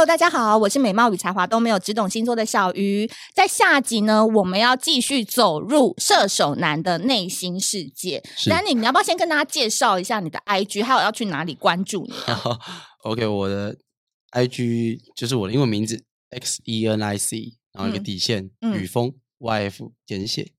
Hello，大家好，我是美貌与才华都没有，只懂星座的小鱼。在下集呢，我们要继续走入射手男的内心世界。丹尼，你要不要先跟大家介绍一下你的 IG，还有要去哪里关注你？OK，我的 IG 就是我的英文名字 X E N I C，然后一个底线，嗯、雨峰 Y F 简写。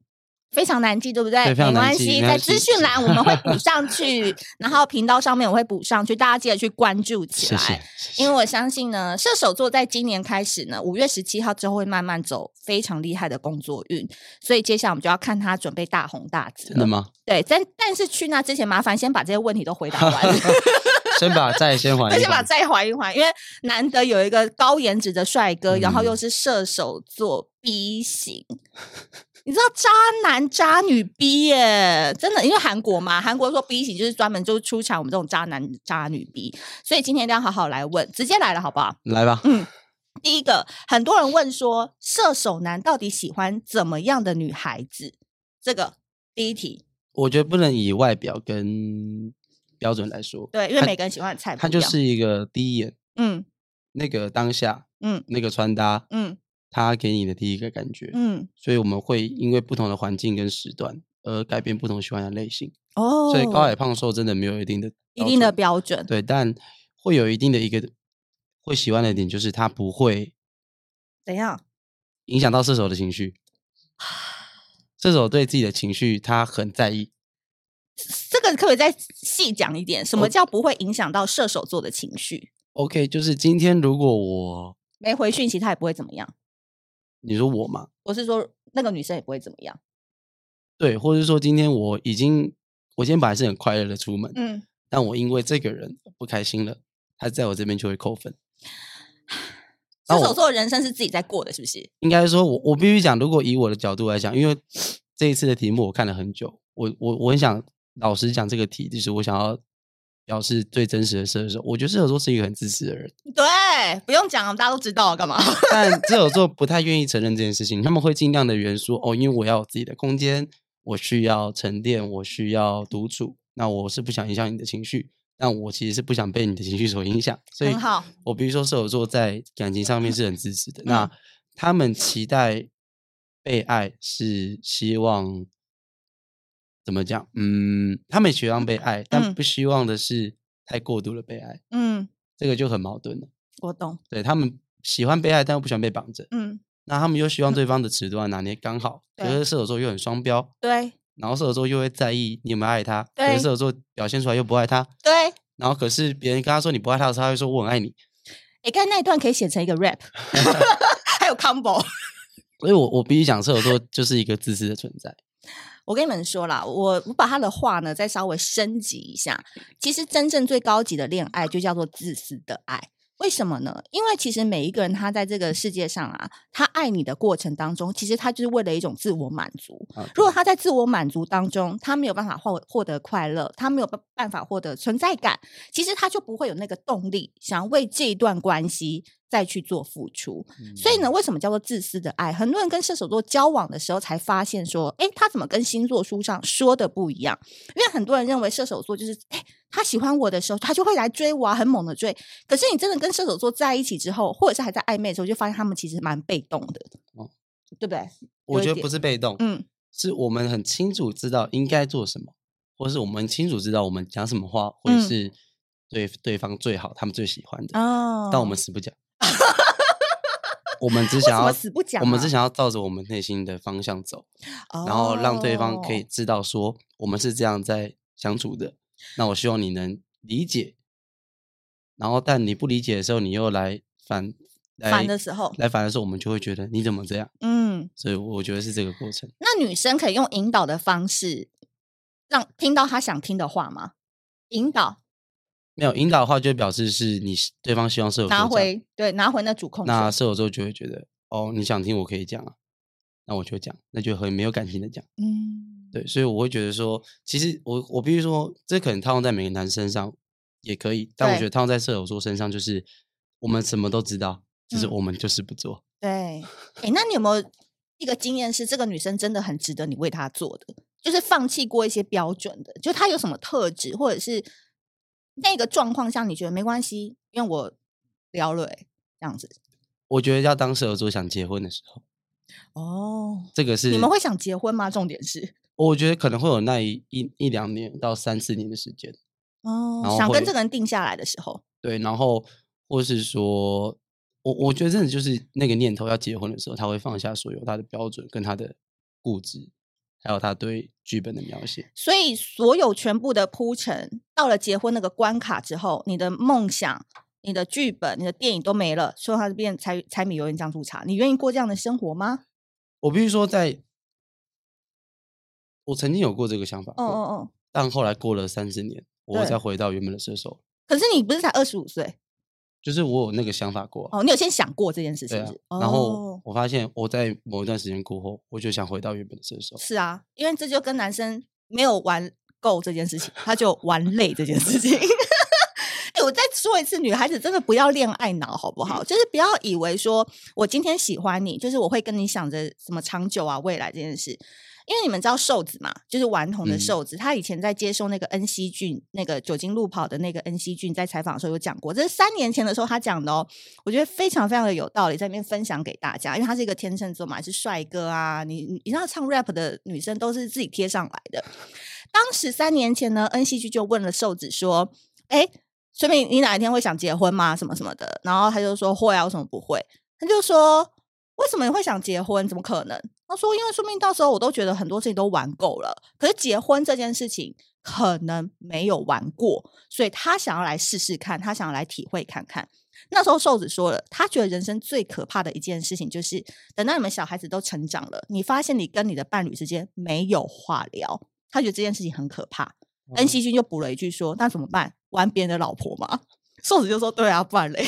非常难记，对不对？对，没关系，在资讯栏我们会补上去，然后频道上面我会补上去，大家记得去关注 起来。谢谢，谢谢。因为我相信呢，射手座在今年开始呢，五月十七号之后会慢慢走非常厉害的工作运，所以接下来我们就要看他准备大红大紫。真的吗？对，但但是去那之前，麻烦先把这些问题都回答完。先把债先还先把债还一还，因为难得有一个高颜值的帅哥，嗯、然后又是射手座 B 型。你知道渣男渣女 B 耶，真的，因为韩国嘛，韩国说 B 型就是专门就是出产我们这种渣男渣女 B，所以今天一定要好好来问，直接来了好不好？来吧。嗯，第一个，很多人问说射手男到底喜欢怎么样的女孩子？这个第一题，我觉得不能以外表跟标准来说，对，因为每个人喜欢的菜不一样，他就是一个第一眼，嗯，那个当下，嗯，那个穿搭，嗯。他给你的第一个感觉，嗯，所以我们会因为不同的环境跟时段而改变不同喜欢的类型哦。所以高矮胖瘦真的没有一定的一定的标准，对，但会有一定的一个会喜欢的点，就是他不会怎样影响到射手的情绪。射手对自己的情绪他很在意，这个可不可以再细讲一点？什么叫不会影响到射手座的情绪？OK，就是今天如果我没回讯息，他也不会怎么样。你说我吗？我是说那个女生也不会怎么样，对，或者是说今天我已经，我今天本来是很快乐的出门，嗯，但我因为这个人不开心了，他在我这边就会扣分。射手座的人生是自己在过的，是不是？应该说我，我我必须讲，如果以我的角度来讲，因为 这一次的题目我看了很久，我我我很想老实讲这个题，就是我想要。表示最真实的射手，我觉得射手座是一个很自私的人。对，不用讲，大家都知道干嘛？但射手座不太愿意承认这件事情，他们会尽量的圆说哦，因为我要有自己的空间，我需要沉淀，我需要独处。那我是不想影响你的情绪，但我其实是不想被你的情绪所影响。所以，我比如说射手座在感情上面是很自私的。嗯、那他们期待被爱，是希望。怎么讲？嗯，他们希望被爱，但不希望的是太过度的被爱。嗯，这个就很矛盾了。我懂。对，他们喜欢被爱，但又不喜欢被绑着。嗯，那他们又希望对方的尺度拿捏刚好。可是射手座又很双标。对。然后射手座又会在意你有没有爱他。对。可是射手座表现出来又不爱他。对。然后可是别人跟他说你不爱他的时候，他会说我很爱你。哎，刚才那一段可以写成一个 rap，还有 combo。所以我我必须讲，射手座就是一个自私的存在。我跟你们说啦，我我把他的话呢再稍微升级一下。其实真正最高级的恋爱就叫做自私的爱。为什么呢？因为其实每一个人他在这个世界上啊，他爱你的过程当中，其实他就是为了一种自我满足。如果他在自我满足当中，他没有办法获获得快乐，他没有办法获得存在感，其实他就不会有那个动力想要为这一段关系。再去做付出，所以呢，为什么叫做自私的爱？很多人跟射手座交往的时候，才发现说，诶，他怎么跟星座书上说的不一样？因为很多人认为射手座就是，诶，他喜欢我的时候，他就会来追我啊，很猛的追。可是你真的跟射手座在一起之后，或者是还在暧昧的时候，就发现他们其实蛮被动的，哦，对不对？我觉得不是被动，嗯，是我们很清楚知道应该做什么，或是我们清楚知道我们讲什么话，或者是对对方最好，他们最喜欢的，哦，但我们 死不讲。我们只想要，我们只想要照着我们内心的方向走，然后让对方可以知道说我们是这样在相处的。那我希望你能理解，然后但你不理解的时候，你又来反来反的时候，来反的时候，我们就会觉得你怎么这样？嗯，所以我觉得是这个过程。那女生可以用引导的方式，让听到她想听的话吗？引导。没有引导的话，就表示是你对方希望射手座拿回对拿回那主控。那射手座就会觉得哦，你想听我可以讲啊，那我就讲，那就很没有感情的讲。嗯，对，所以我会觉得说，其实我我必须说，这可能套用在每个男生身上也可以，但我觉得套用在射手座身上，就是我们什么都知道，就是我们就是不做。嗯、对，哎，那你有没有一个经验是这个女生真的很值得你为她做的，就是放弃过一些标准的，就她有什么特质，或者是？那个状况下，你觉得没关系，因为我聊了，这样子。我觉得要当射手座想结婚的时候。哦，这个是你们会想结婚吗？重点是，我觉得可能会有那一一一两年到三四年的时间。哦，想跟这个人定下来的时候，对，然后或是说，我我觉得真的就是那个念头要结婚的时候，他会放下所有他的标准跟他的固执，还有他对剧本的描写。所以，所有全部的铺陈到了结婚那个关卡之后，你的梦想、你的剧本、你的电影都没了，所以他就变柴柴米油盐酱醋茶。你愿意过这样的生活吗？我必须说在，在我曾经有过这个想法，哦哦哦，但后来过了三十年。我再回到原本的射手，可是你不是才二十五岁？就是我有那个想法过哦，你有先想过这件事情？啊，然后我发现我在某一段时间过后，我就想回到原本的射手。是啊，因为这就跟男生没有玩够这件事情，他就玩累这件事情。哎、欸，我再说一次，女孩子真的不要恋爱脑，好不好？就是不要以为说我今天喜欢你，就是我会跟你想着什么长久啊、未来这件事。因为你们知道瘦子嘛，就是顽童的瘦子，嗯、他以前在接受那个恩熙俊那个酒精路跑的那个恩熙俊在采访的时候有讲过，这是三年前的时候他讲的哦，我觉得非常非常的有道理，在那边分享给大家。因为他是一个天秤座嘛，是帅哥啊，你你知道唱 rap 的女生都是自己贴上来的。当时三年前呢，恩熙俊就问了瘦子说：“哎，说明你哪一天会想结婚吗？什么什么的？”然后他就说：“会啊，为什么不会？”他就说。为什么你会想结婚？怎么可能？他说：“因为说不定到时候我都觉得很多事情都玩够了，可是结婚这件事情可能没有玩过，所以他想要来试试看，他想要来体会看看。”那时候瘦子说了，他觉得人生最可怕的一件事情就是等到你们小孩子都成长了，你发现你跟你的伴侣之间没有话聊，他觉得这件事情很可怕。嗯、恩熙君就补了一句说：“那怎么办？玩别人的老婆吗？” 瘦子就说：“对啊，不然嘞。”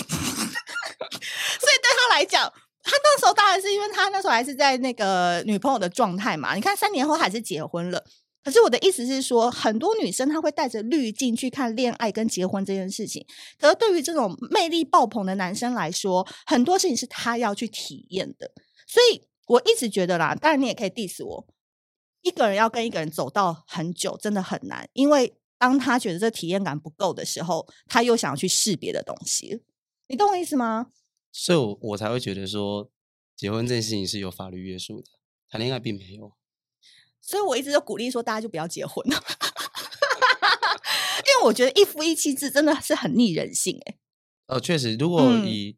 那时候当然是因为他那时候还是在那个女朋友的状态嘛。你看三年后还是结婚了。可是我的意思是说，很多女生她会带着滤镜去看恋爱跟结婚这件事情。可是对于这种魅力爆棚的男生来说，很多事情是他要去体验的。所以我一直觉得啦，当然你也可以 diss 我，一个人要跟一个人走到很久真的很难，因为当他觉得这体验感不够的时候，他又想要去试别的东西。你懂我意思吗？所以我，我才会觉得说，结婚这件事情是有法律约束的，谈恋爱并没有。所以我一直都鼓励说，大家就不要结婚了，因为我觉得一夫一妻制真的是很逆人性哎。呃，确实，如果以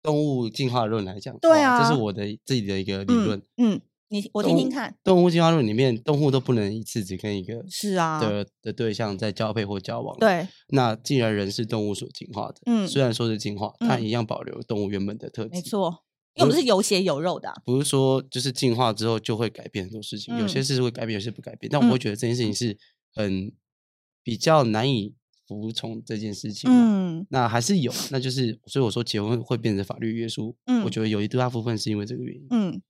动物进化论来讲，对啊，这是我的自己的一个理论，嗯。嗯你我听听看，动物进化论里面，动物都不能一次只跟一个是啊的的对象在交配或交往。对，那既然人是动物所进化的，嗯，虽然说是进化，它一样保留动物原本的特质。没错，因为我们是有血有肉的，不是说就是进化之后就会改变很多事情，有些事是会改变，有些不改变。但我会觉得这件事情是很比较难以服从这件事情。嗯，那还是有，那就是所以我说结婚会变成法律约束。嗯，我觉得有一大部分是因为这个原因。嗯。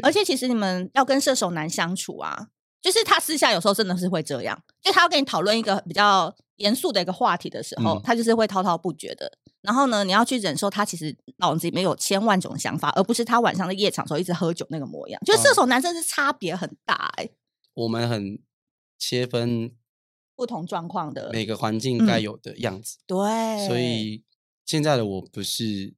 而且其实你们要跟射手男相处啊，就是他私下有时候真的是会这样，就他要跟你讨论一个比较严肃的一个话题的时候，嗯、他就是会滔滔不绝的。然后呢，你要去忍受他其实脑子里面有千万种想法，而不是他晚上在夜场时候一直喝酒那个模样。就射手男生是差别很大哎、欸。我们很切分不同状况的每个环境该有的样子。嗯、对，所以现在的我不是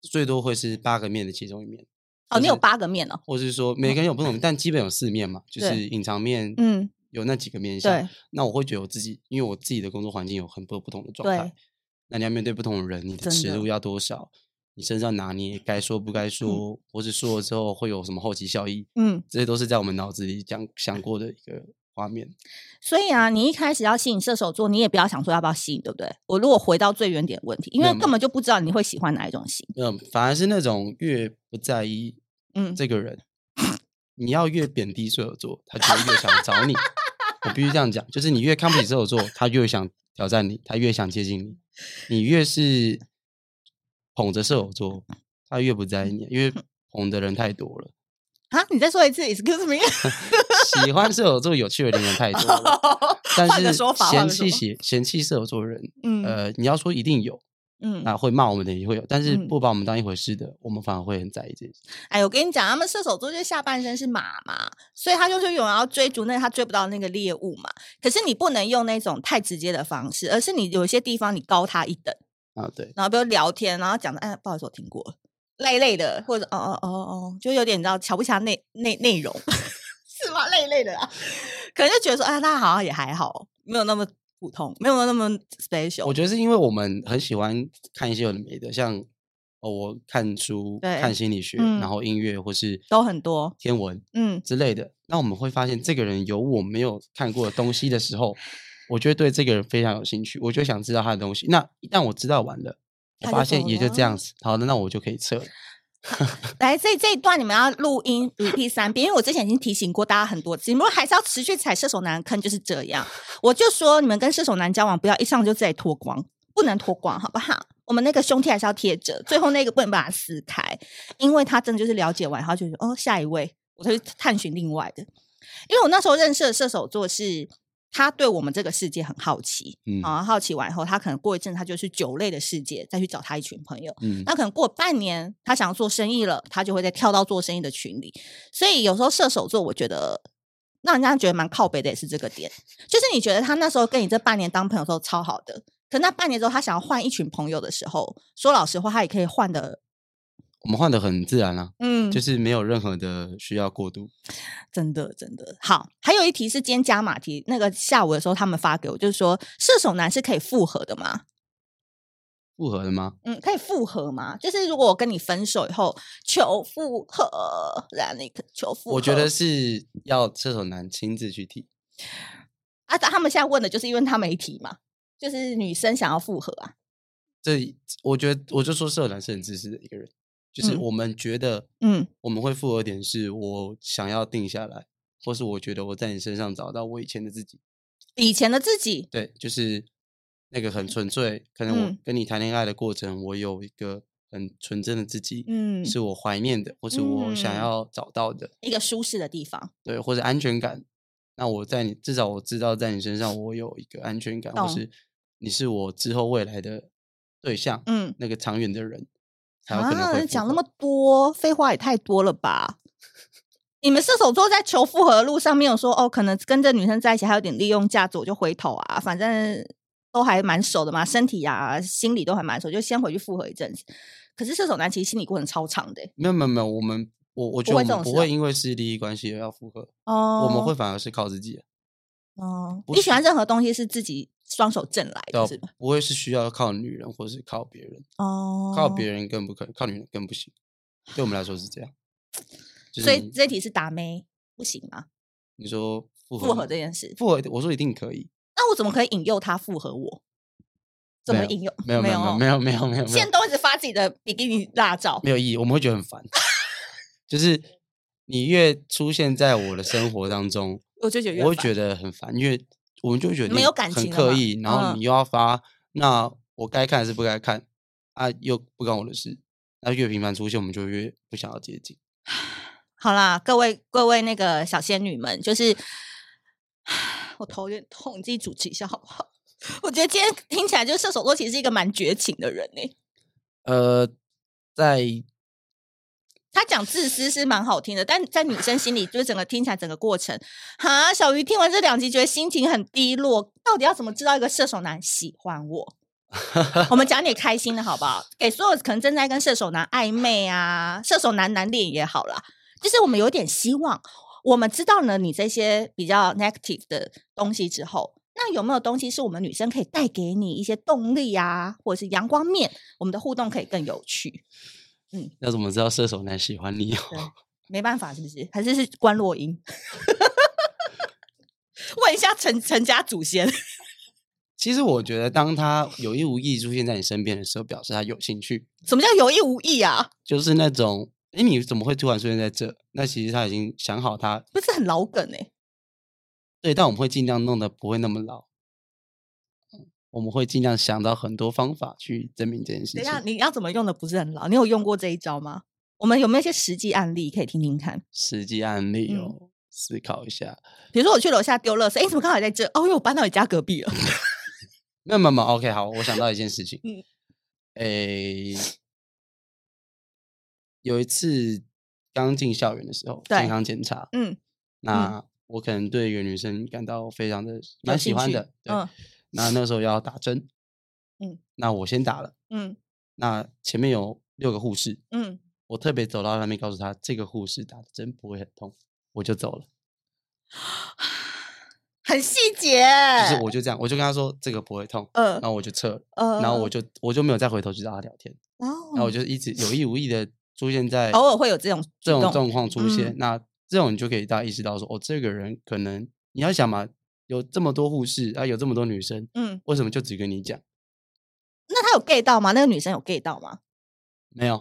最多会是八个面的其中一面。哦，你有八个面哦，或是说每个人有不同，但基本有四面嘛，就是隐藏面，嗯，有那几个面相。那我会觉得我自己，因为我自己的工作环境有很多不同的状态，那你要面对不同的人，你的尺度要多少？你身上拿捏该说不该说，或是说了之后会有什么后期效益？嗯，这些都是在我们脑子里讲想过的一个画面。所以啊，你一开始要吸引射手座，你也不要想说要不要吸引，对不对？我如果回到最原点问题，因为根本就不知道你会喜欢哪一种型。嗯，反而是那种越不在意。嗯，这个人，你要越贬低射手座，他就越想找你。我必须这样讲，就是你越看不起射手座，他越想挑战你，他越想接近你。你越是捧着射手座，他越不在意你，因为捧的人太多了。啊，你再说一次，excuse me。喜欢射手座有趣的人太多了，但是嫌弃嫌嫌弃射手座的人，嗯，呃，你要说一定有。嗯，那会骂我们的也会有，但是不把我们当一回事的，嗯、我们反而会很在意这些。哎，我跟你讲，他们射手座就下半身是马嘛，所以他就是永远要追逐那个他追不到那个猎物嘛。可是你不能用那种太直接的方式，而是你有些地方你高他一等，啊，对，然后比如聊天，然后讲的，哎，不好意思，我听过，累累的，或者哦哦哦哦，就有点你知道瞧不起他内内内容，是吗？累累的啊，可能就觉得说，哎，他好像也还好，没有那么普通，没有那么 special。我觉得是因为我们很喜欢看一些有的没的，像。哦，我看书、看心理学，嗯、然后音乐或是都很多天文，嗯之类的。嗯、那我们会发现，这个人有我没有看过的东西的时候，我就会对这个人非常有兴趣，我就想知道他的东西。那一旦我知道完了，我发现也就这样子。好的，那我就可以撤了。来，这这一段你们要录音 repeat 三遍，因为我之前已经提醒过大家很多次，你们还是要持续踩射手男坑，就是这样。我就说，你们跟射手男交往，不要一上就自己脱光，不能脱光，好不好？我们那个胸贴还是要贴着，最后那个不能把它撕开，因为他真的就是了解完，然后就说哦，下一位，我再去探寻另外的。因为我那时候认识的射手座是，他对我们这个世界很好奇，嗯，啊，好奇完以后，他可能过一阵，他就去酒类的世界，再去找他一群朋友，嗯，那可能过半年，他想要做生意了，他就会再跳到做生意的群里。所以有时候射手座，我觉得让人家觉得蛮靠北的，也是这个点，就是你觉得他那时候跟你这半年当朋友的时候超好的。可那半年之后，他想要换一群朋友的时候，说老实话，他也可以换的。我们换的很自然啊，嗯，就是没有任何的需要过渡。真的，真的好。还有一题是今天加码题，那个下午的时候他们发给我，就是说射手男是可以复合的吗？复合的吗？嗯，可以复合吗？就是如果我跟你分手以后求复合，让你求复合，我觉得是要射手男亲自去提。啊，他们现在问的就是因为他没提嘛。就是女生想要复合啊，这我觉得我就说射手男是很自私的一个人，就是我们觉得，嗯，我们会复合点是我想要定下来，或是我觉得我在你身上找到我以前的自己，以前的自己，对，就是那个很纯粹，可能我跟你谈恋爱的过程，我有一个很纯真的自己，嗯，是我怀念的，或是我想要找到的一个舒适的地方，对，或者安全感。那我在你至少我知道在你身上我有一个安全感，或是。你是我之后未来的对象，嗯，那个长远的人，才有可能会讲那么多废话也太多了吧？你们射手座在求复合的路上没有说哦，可能跟这女生在一起还有点利用价值，我就回头啊，反正都还蛮熟的嘛，身体啊、心理都还蛮熟，就先回去复合一阵子。可是射手男其实心理过程超长的，没有没有没有，我们我我觉得我们不会因为是利益关系而要复合，哦，我们会反而是靠自己。哦，你喜欢任何东西是自己。双手挣来的是吧？不会是需要靠女人，或是靠别人哦。靠别人更不可能，靠女人更不行。对我们来说是这样。就是、所以这题是打妹不行吗？你说复合，复合这件事，复合我说一定可以。那我怎么可以引诱他复合我？怎么引诱？没有没有没有没有没有没有。现在都一直发自己的比基尼辣照，没有意义。我们会觉得很烦。就是你越出现在我的生活当中，我就觉得我会觉得很烦，因为。我们就觉得没有感情，很刻意，然后你又要发，嗯、那我该看还是不该看啊？又不关我的事，那越频繁出现，我们就越不想要接近。好啦，各位各位那个小仙女们，就是我头有点痛，你自己主持一下好不好？我觉得今天听起来，就是射手座其实是一个蛮绝情的人呢。呃，在。他讲自私是蛮好听的，但在女生心里，就是整个听起来整个过程，哈，小鱼听完这两集，觉得心情很低落。到底要怎么知道一个射手男喜欢我？我们讲点开心的好不好？给所有可能正在跟射手男暧昧啊，射手男难恋也好啦，就是我们有点希望。我们知道了你这些比较 negative 的东西之后，那有没有东西是我们女生可以带给你一些动力啊，或者是阳光面，我们的互动可以更有趣？嗯，要怎么知道射手男喜欢你哦？没办法，是不是？还是是关落音？问一下陈陈家祖先。其实我觉得，当他有意无意出现在你身边的时候，表示他有兴趣。什么叫有意无意啊？就是那种，哎，你怎么会突然出现在这？那其实他已经想好他，不是很老梗哎、欸。对，但我们会尽量弄得不会那么老。我们会尽量想到很多方法去证明这件事情。等一下，你要怎么用的不是很老？你有用过这一招吗？我们有没有一些实际案例可以听听看？实际案例哦，嗯、思考一下。比如说我去楼下丢垃圾，哎，怎么刚好在这？哦，因为我搬到你家隔壁了。没有没有，OK，好，我想到一件事情。嗯。诶，有一次刚进校园的时候，健康检查。嗯。那我可能对一个女生感到非常的蛮喜欢的。对。嗯。那那时候要打针，嗯，那我先打了，嗯，那前面有六个护士，嗯，我特别走到那边告诉他，这个护士打的针不会很痛，我就走了。很细节，就是我。就这样，我就跟他说这个不会痛，嗯，然后我就撤了，嗯，然后我就我就没有再回头去找他聊天，哦，然后我就一直有意无意的出现在偶尔会有这种这种状况出现，嗯、那这种你就可以大家意识到说，哦，这个人可能你要想嘛，有这么多护士啊，有这么多女生，嗯，为什么就只跟你讲？那他有 gay 到吗？那个女生有 gay 到吗？没有。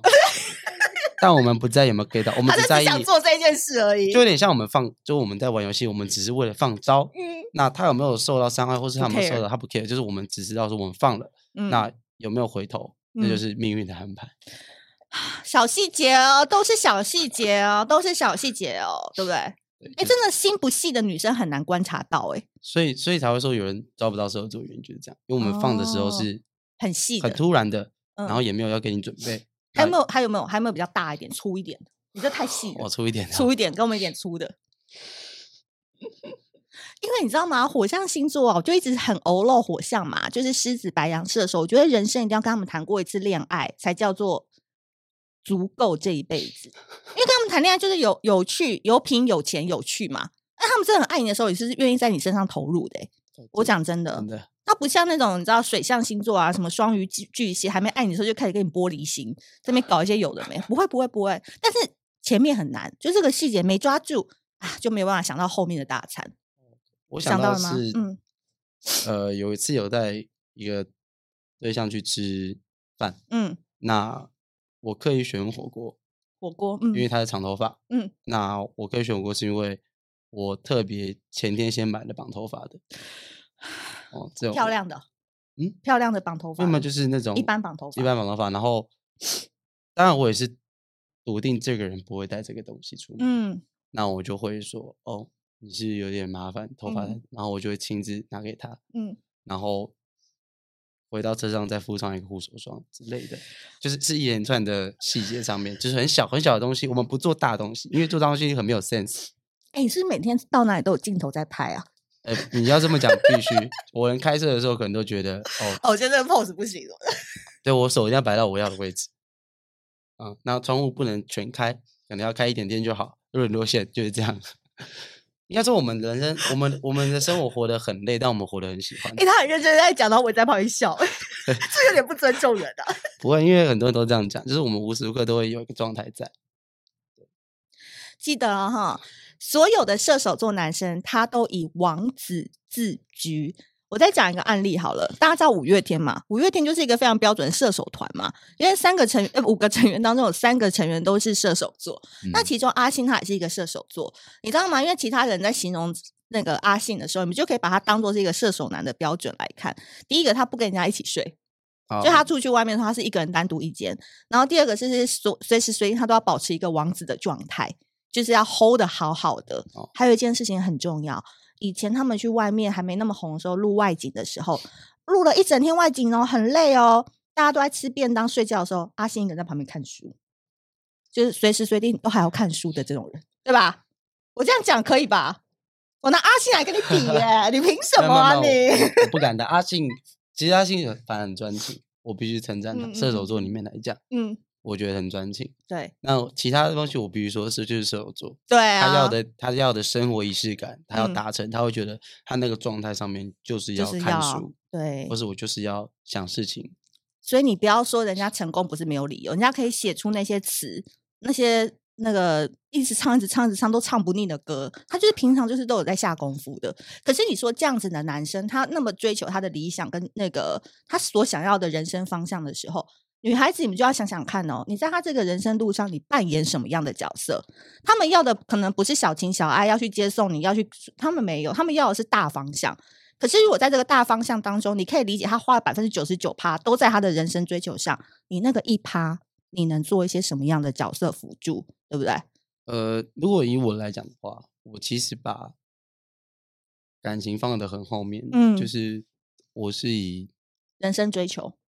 但我们不在意有没有 gay 到，我们只在意想做这件事而已，就有点像我们放，就我们在玩游戏，我们只是为了放招。嗯，那他有没有受到伤害，或是他有没有受到，他不 care，就是我们只知道说我们放了，嗯、那有没有回头，那就是命运的安排。小细节哦，都是小细节哦，都是小细节哦，对不对？哎、欸，真的心不细的女生很难观察到哎，所以所以才会说有人招不到射手座原因就是这样，因为我们放的时候是、哦、很细、很突然的，然后也没有要给你准备。还有没有？还有没有？还有没有比较大一点、粗一点的？你这太细了。我粗一点，粗一点，给我们一点粗的。因为你知道吗？火象星座啊，我就一直很欧露火象嘛，就是狮子、白羊、射手。我觉得人生一定要跟他们谈过一次恋爱，才叫做足够这一辈子。因为跟他们谈恋爱就是有有趣、有品、有钱、有趣嘛。那他们真的很爱你的时候，也是愿意在你身上投入的、欸。我讲真的。真的他不像那种你知道水象星座啊，什么双鱼巨巨蟹，还没爱你的时候就开始跟你玻璃心，这边搞一些有的没，不会不会不会。但是前面很难，就这个细节没抓住啊，就没有办法想到后面的大餐。我想到，是想到了吗？嗯，呃，有一次有带一个对象去吃饭，嗯，那我刻意选火锅，火锅，嗯，因为。他是长头发，嗯，那我刻意选火锅是因为我特别前天先买了绑头发的。哦，这种漂亮的，嗯，漂亮的绑头发，要么就是那种一般绑头发，一般绑头发。然后，当然我也是笃定这个人不会带这个东西出门，嗯，那我就会说，哦，你是有点麻烦头发，嗯、然后我就会亲自拿给他，嗯，然后回到车上再敷上一个护手霜之类的，就是是一连串的细节上面，就是很小很小的东西，我们不做大东西，因为做大东西很没有 sense。哎、欸，你是不是每天到哪里都有镜头在拍啊？呃，你要这么讲，必须。我人开车的时候，可能都觉得哦，哦，现在这个 pose 不行了。对，我手一定要摆到我要的位置。嗯，那窗户不能全开，可能要开一点点就好。若隐若现就是这样。应该说，我们人生，我们我们的生活活得很累，但我们活得很喜欢。哎、欸，他很认真在讲，然后我在旁边笑，这有点不尊重人啊。不会，因为很多人都这样讲，就是我们无时无刻都会有一个状态在。记得了哈。所有的射手座男生，他都以王子自居。我再讲一个案例好了，大家知道五月天嘛？五月天就是一个非常标准的射手团嘛，因为三个成员呃五个成员当中有三个成员都是射手座。嗯、那其中阿信他也是一个射手座，你知道吗？因为其他人在形容那个阿信的时候，你们就可以把他当做是一个射手男的标准来看。第一个，他不跟人家一起睡，哦、就他出去外面的话，他是一个人单独一间。然后第二个是随随时随地他都要保持一个王子的状态。就是要 hold 的好好的。还有一件事情很重要，以前他们去外面还没那么红的时候录外景的时候，录了一整天外景哦，很累哦。大家都在吃便当睡觉的时候，阿信一个人在旁边看书，就是随时随地都还要看书的这种人，对吧？我这样讲可以吧？我拿阿信来跟你比耶，你凭 什么啊你？我我不敢的。阿信其实阿信反而很专情，我必须称赞他。射手座里面来讲，嗯。我觉得很专情，对。那其他的东西，我必须说是就是射手座，对啊。他要的他要的生活仪式感，他要达成，嗯、他会觉得他那个状态上面就是要看书，对，或是我就是要想事情。所以你不要说人家成功不是没有理由，人家可以写出那些词，那些那个一直唱一直唱一直唱都唱不腻的歌，他就是平常就是都有在下功夫的。可是你说这样子的男生，他那么追求他的理想跟那个他所想要的人生方向的时候。女孩子，你们就要想想看哦，你在他这个人生路上，你扮演什么样的角色？他们要的可能不是小情小爱，要去接送你，要去，他们没有，他们要的是大方向。可是如果在这个大方向当中，你可以理解他花了百分之九十九趴都在他的人生追求上，你那个一趴，你能做一些什么样的角色辅助，对不对？呃，如果以我来讲的话，我其实把感情放得很后面，嗯，就是我是以人生追求。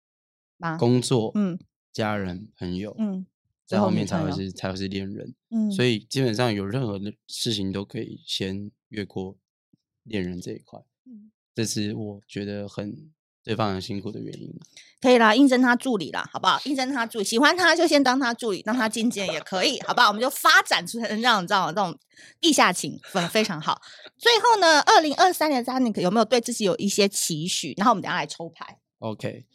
工作，嗯，家人、朋友，嗯，在后面才会是才会是恋人，嗯，所以基本上有任何的事情都可以先越过恋人这一块，嗯，这是我觉得很对方很辛苦的原因。可以啦，应征他助理啦，好不好？应征他助理，喜欢他就先当他助理，让他进阶也可以，好不好？我们就发展出这样这种这种地下情，非非常好。最后呢，二零二三年 Zanick 有没有对自己有一些期许？然后我们等下来抽牌。OK，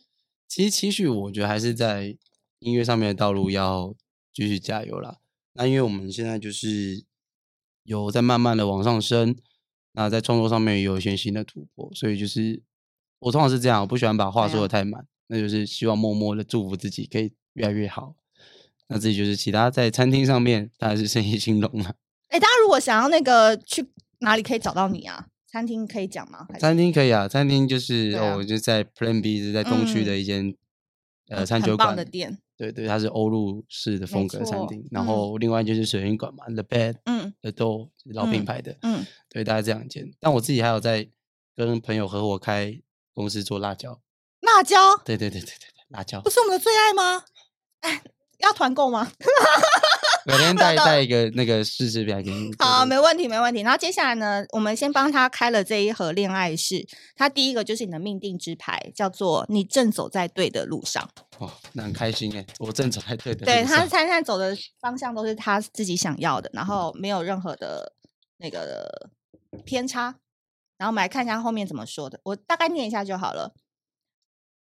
其实期许我觉得还是在音乐上面的道路要继续加油啦。那因为我们现在就是有在慢慢的往上升，那在创作上面也有一些新的突破，所以就是我通常是这样，我不喜欢把话说的太满。那就是希望默默的祝福自己可以越来越好。那自己就是其他在餐厅上面，当然是生意兴隆了。哎，大家如果想要那个去哪里可以找到你啊？餐厅可以讲吗？餐厅可以啊，餐厅就是、啊、哦，就在 Plan B 是在东区的一间、嗯、呃餐酒馆的店。对对，它是欧陆式的风格餐厅。然后另外就是水云馆嘛、嗯、，The Bed，嗯，The Door 老品牌的，嗯，嗯对，大概这两间。但我自己还有在跟朋友合伙开公司做辣椒。辣椒，对对对对对，辣椒不是我们的最爱吗？哎，要团购吗？每天带带一个那个试吃表给你。好，没问题，没问题。然后接下来呢，我们先帮他开了这一盒恋爱式。他第一个就是你的命定之牌，叫做“你正走在对的路上”。哦，那很开心哎，我正走在对的路上。对，他他现在走的方向都是他自己想要的，然后没有任何的那个偏差。然后我们来看一下后面怎么说的，我大概念一下就好了。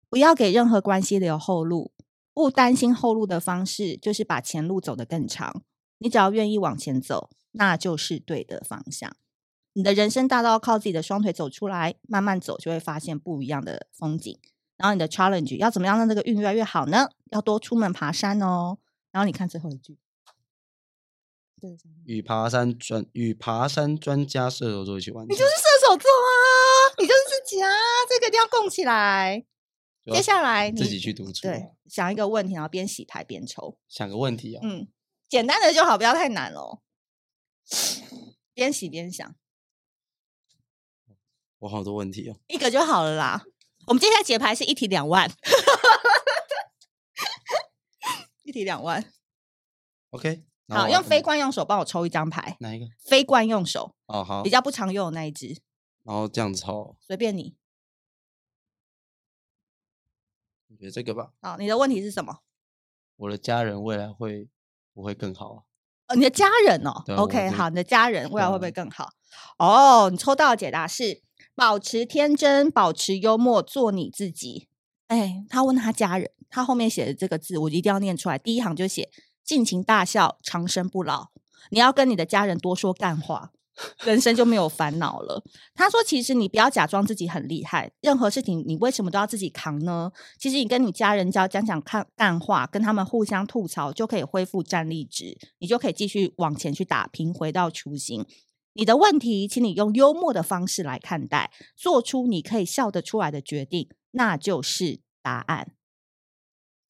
不要给任何关系留后路，不担心后路的方式就是把前路走得更长。你只要愿意往前走，那就是对的方向。你的人生大道靠自己的双腿走出来，慢慢走就会发现不一样的风景。然后你的 challenge 要怎么样让这个运越来越好呢？要多出门爬山哦。然后你看最后一句，与爬山专与爬山专家射手座一起玩，你就是射手座啊，你就是自己啊，这个一定要供起来。接下来自己去独处，对，想一个问题，然后边洗牌边抽。想个问题哦，嗯，简单的就好，不要太难喽。边洗边想，我好多问题哦，一个就好了啦。我们接下来解牌是一题两万，一题两万。OK，好，用非惯用手帮我抽一张牌，哪一个？非惯用手哦，好，比较不常用的那一只。然后这样子抽，随便你。觉得这个吧。好，你的问题是什么？我的家人未来会不会更好啊？哦，你的家人哦。OK，好，你的家人未来会不会更好？哦，你抽到的解答是保持天真，保持幽默，做你自己。哎，他问他家人，他后面写的这个字，我一定要念出来。第一行就写尽情大笑，长生不老。你要跟你的家人多说干话。人生就没有烦恼了。他说：“其实你不要假装自己很厉害，任何事情你为什么都要自己扛呢？其实你跟你家人只要讲讲看干话，跟他们互相吐槽，就可以恢复战力值，你就可以继续往前去打拼，回到初心。你的问题，请你用幽默的方式来看待，做出你可以笑得出来的决定，那就是答案。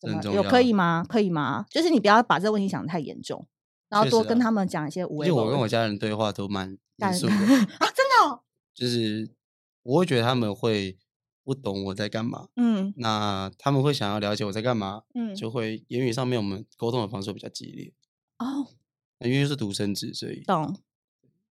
怎么有可以吗？可以吗？就是你不要把这个问题想得太严重。”然后多跟他们讲一些无谓。就我跟我家人对话都蛮 严肃的啊，真的哦。就是我会觉得他们会不懂我在干嘛，嗯，那他们会想要了解我在干嘛，嗯，就会言语上面我们沟通的方式会比较激烈哦。那因为是独生子，所以懂。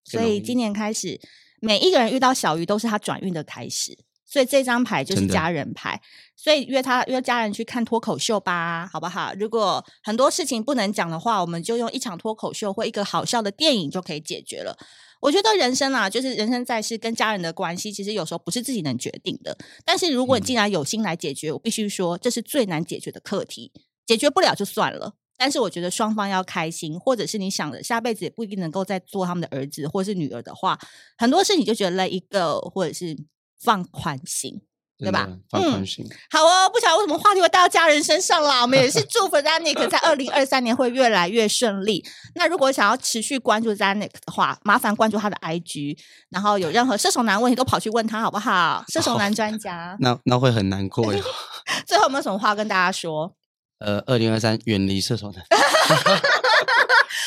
所以今年开始，每一个人遇到小鱼都是他转运的开始。所以这张牌就是家人牌，所以约他约家人去看脱口秀吧，好不好？如果很多事情不能讲的话，我们就用一场脱口秀或一个好笑的电影就可以解决了。我觉得人生啊，就是人生在世跟家人的关系，其实有时候不是自己能决定的。但是如果你既然有心来解决，我必须说这是最难解决的课题。解决不了就算了，但是我觉得双方要开心，或者是你想着下辈子也不一定能够再做他们的儿子或是女儿的话，很多事你就觉得 let it go，或者是。放宽心，对吧？放宽心、嗯，好哦。不晓得为什么话题会带到家人身上啦。我们也是祝福 Zanick 在二零二三年会越来越顺利。那如果想要持续关注 Zanick 的话，麻烦关注他的 IG，然后有任何射手男问题都跑去问他，好不好？射手男专家，那那会很难过哟。最后有没有什么话跟大家说？呃，二零二三远离射手男，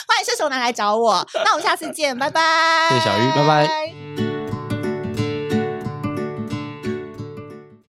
欢迎射手男来找我。那我们下次见，拜拜。谢谢小鱼，拜拜。